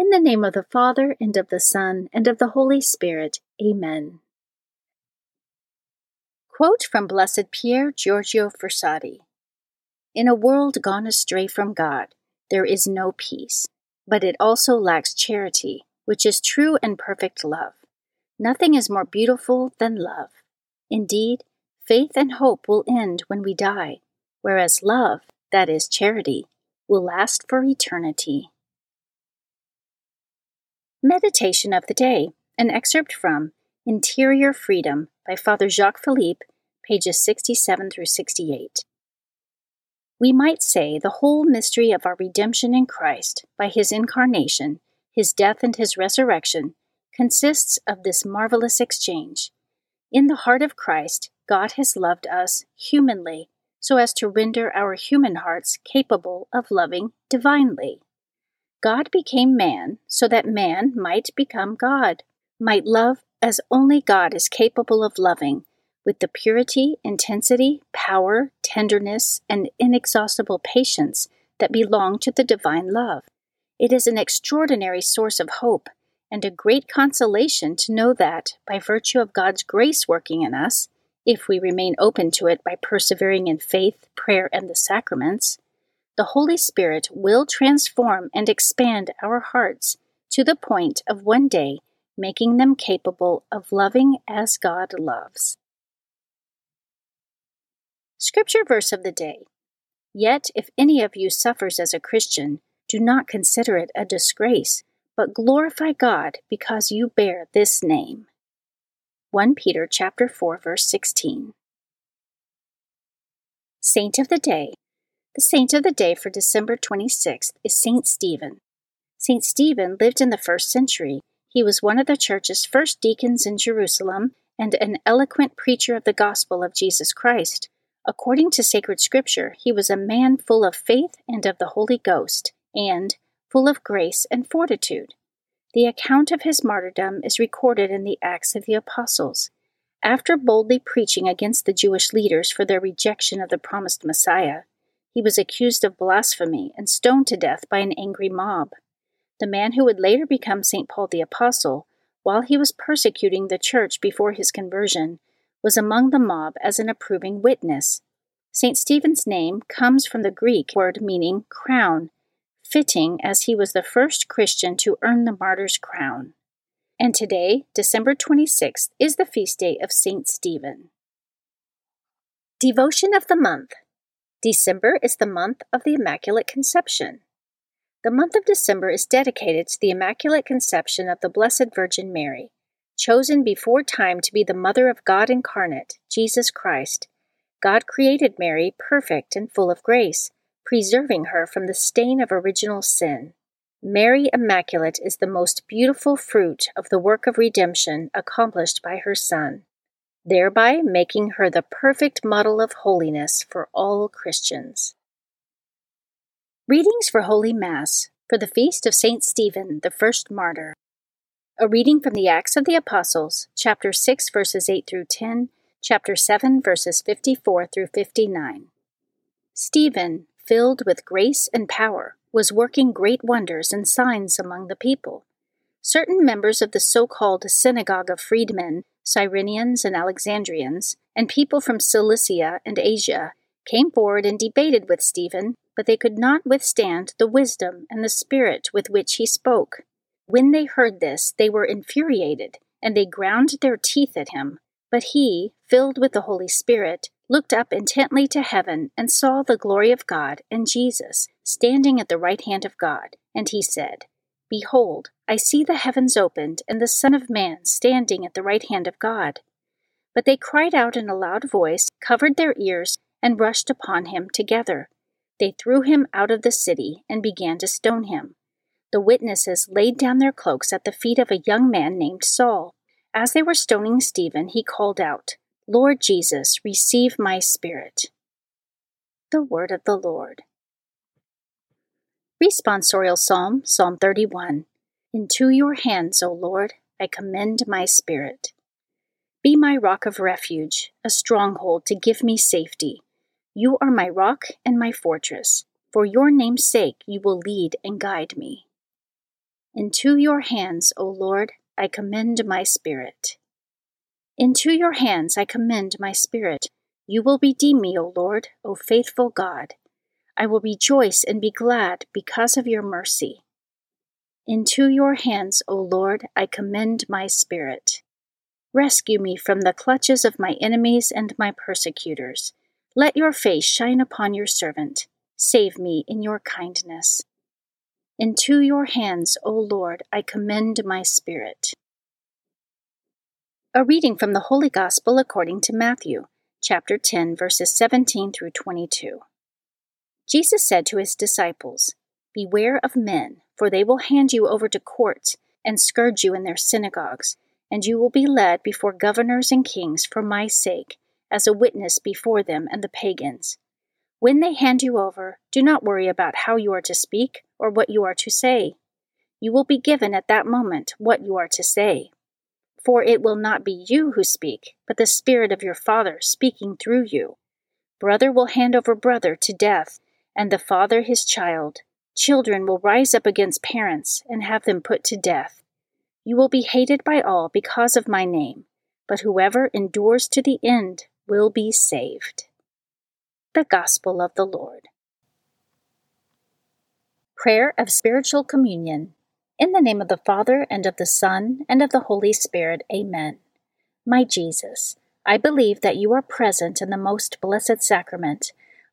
In the name of the Father, and of the Son, and of the Holy Spirit. Amen. Quote from Blessed Pier Giorgio Frassati In a world gone astray from God, there is no peace, but it also lacks charity, which is true and perfect love. Nothing is more beautiful than love. Indeed, faith and hope will end when we die, whereas love, that is charity, will last for eternity. Meditation of the Day, an excerpt from Interior Freedom by Father Jacques Philippe, pages 67 through 68. We might say the whole mystery of our redemption in Christ by his incarnation, his death, and his resurrection consists of this marvelous exchange. In the heart of Christ, God has loved us humanly so as to render our human hearts capable of loving divinely. God became man so that man might become God, might love as only God is capable of loving, with the purity, intensity, power, tenderness, and inexhaustible patience that belong to the divine love. It is an extraordinary source of hope and a great consolation to know that, by virtue of God's grace working in us, if we remain open to it by persevering in faith, prayer, and the sacraments, the Holy Spirit will transform and expand our hearts to the point of one day making them capable of loving as God loves. Scripture verse of the day Yet if any of you suffers as a Christian, do not consider it a disgrace, but glorify God because you bear this name. 1 Peter chapter 4 verse 16. Saint of the day the saint of the day for December 26th is Saint Stephen. Saint Stephen lived in the first century. He was one of the church's first deacons in Jerusalem and an eloquent preacher of the gospel of Jesus Christ. According to sacred scripture, he was a man full of faith and of the Holy Ghost, and full of grace and fortitude. The account of his martyrdom is recorded in the Acts of the Apostles. After boldly preaching against the Jewish leaders for their rejection of the promised Messiah, he was accused of blasphemy and stoned to death by an angry mob. The man who would later become St. Paul the Apostle, while he was persecuting the church before his conversion, was among the mob as an approving witness. St. Stephen's name comes from the Greek word meaning crown, fitting as he was the first Christian to earn the martyr's crown. And today, December 26th, is the feast day of St. Stephen. Devotion of the Month December is the month of the Immaculate Conception. The month of December is dedicated to the Immaculate Conception of the Blessed Virgin Mary. chosen before time to be the mother of God incarnate, Jesus Christ. God created Mary perfect and full of grace, preserving her from the stain of original sin. Mary Immaculate is the most beautiful fruit of the work of redemption accomplished by her Son, thereby making her the perfect model of holiness for all Christians. Readings for Holy Mass for the Feast of St. Stephen, the First Martyr. A reading from the Acts of the Apostles, chapter 6, verses 8 through 10, chapter 7, verses 54 through 59. Stephen, filled with grace and power, was working great wonders and signs among the people. Certain members of the so called synagogue of freedmen, Cyrenians and Alexandrians, and people from Cilicia and Asia came forward and debated with Stephen, but they could not withstand the wisdom and the spirit with which he spoke. When they heard this, they were infuriated, and they ground their teeth at him. But he, filled with the Holy Spirit, looked up intently to heaven and saw the glory of God and Jesus standing at the right hand of God. And he said, Behold, I see the heavens opened and the Son of Man standing at the right hand of God. But they cried out in a loud voice, covered their ears, and rushed upon him together. They threw him out of the city and began to stone him the witnesses laid down their cloaks at the feet of a young man named Saul. As they were stoning Stephen, he called out, Lord Jesus, receive my spirit. The Word of the Lord. Responsorial Psalm, Psalm 31. Into your hands, O Lord, I commend my spirit. Be my rock of refuge, a stronghold to give me safety. You are my rock and my fortress. For your name's sake, you will lead and guide me. Into your hands, O Lord, I commend my spirit. Into your hands I commend my spirit. You will redeem me, O Lord, O faithful God. I will rejoice and be glad because of your mercy. Into your hands, O Lord, I commend my spirit. Rescue me from the clutches of my enemies and my persecutors. Let your face shine upon your servant. Save me in your kindness. Into your hands, O Lord, I commend my spirit. A reading from the Holy Gospel according to Matthew, chapter 10, verses 17 through 22. Jesus said to his disciples, Beware of men, for they will hand you over to courts and scourge you in their synagogues, and you will be led before governors and kings for my sake, as a witness before them and the pagans. When they hand you over, do not worry about how you are to speak or what you are to say. You will be given at that moment what you are to say. For it will not be you who speak, but the Spirit of your Father speaking through you. Brother will hand over brother to death, and the father his child. Children will rise up against parents and have them put to death. You will be hated by all because of my name, but whoever endures to the end will be saved the Gospel of the Lord. Prayer of Spiritual Communion. In the name of the Father, and of the Son, and of the Holy Spirit, Amen. My Jesus, I believe that you are present in the most blessed sacrament.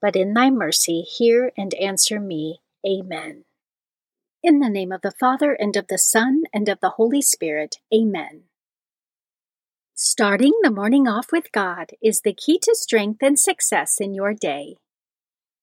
but in thy mercy hear and answer me. Amen. In the name of the Father, and of the Son, and of the Holy Spirit. Amen. Starting the morning off with God is the key to strength and success in your day.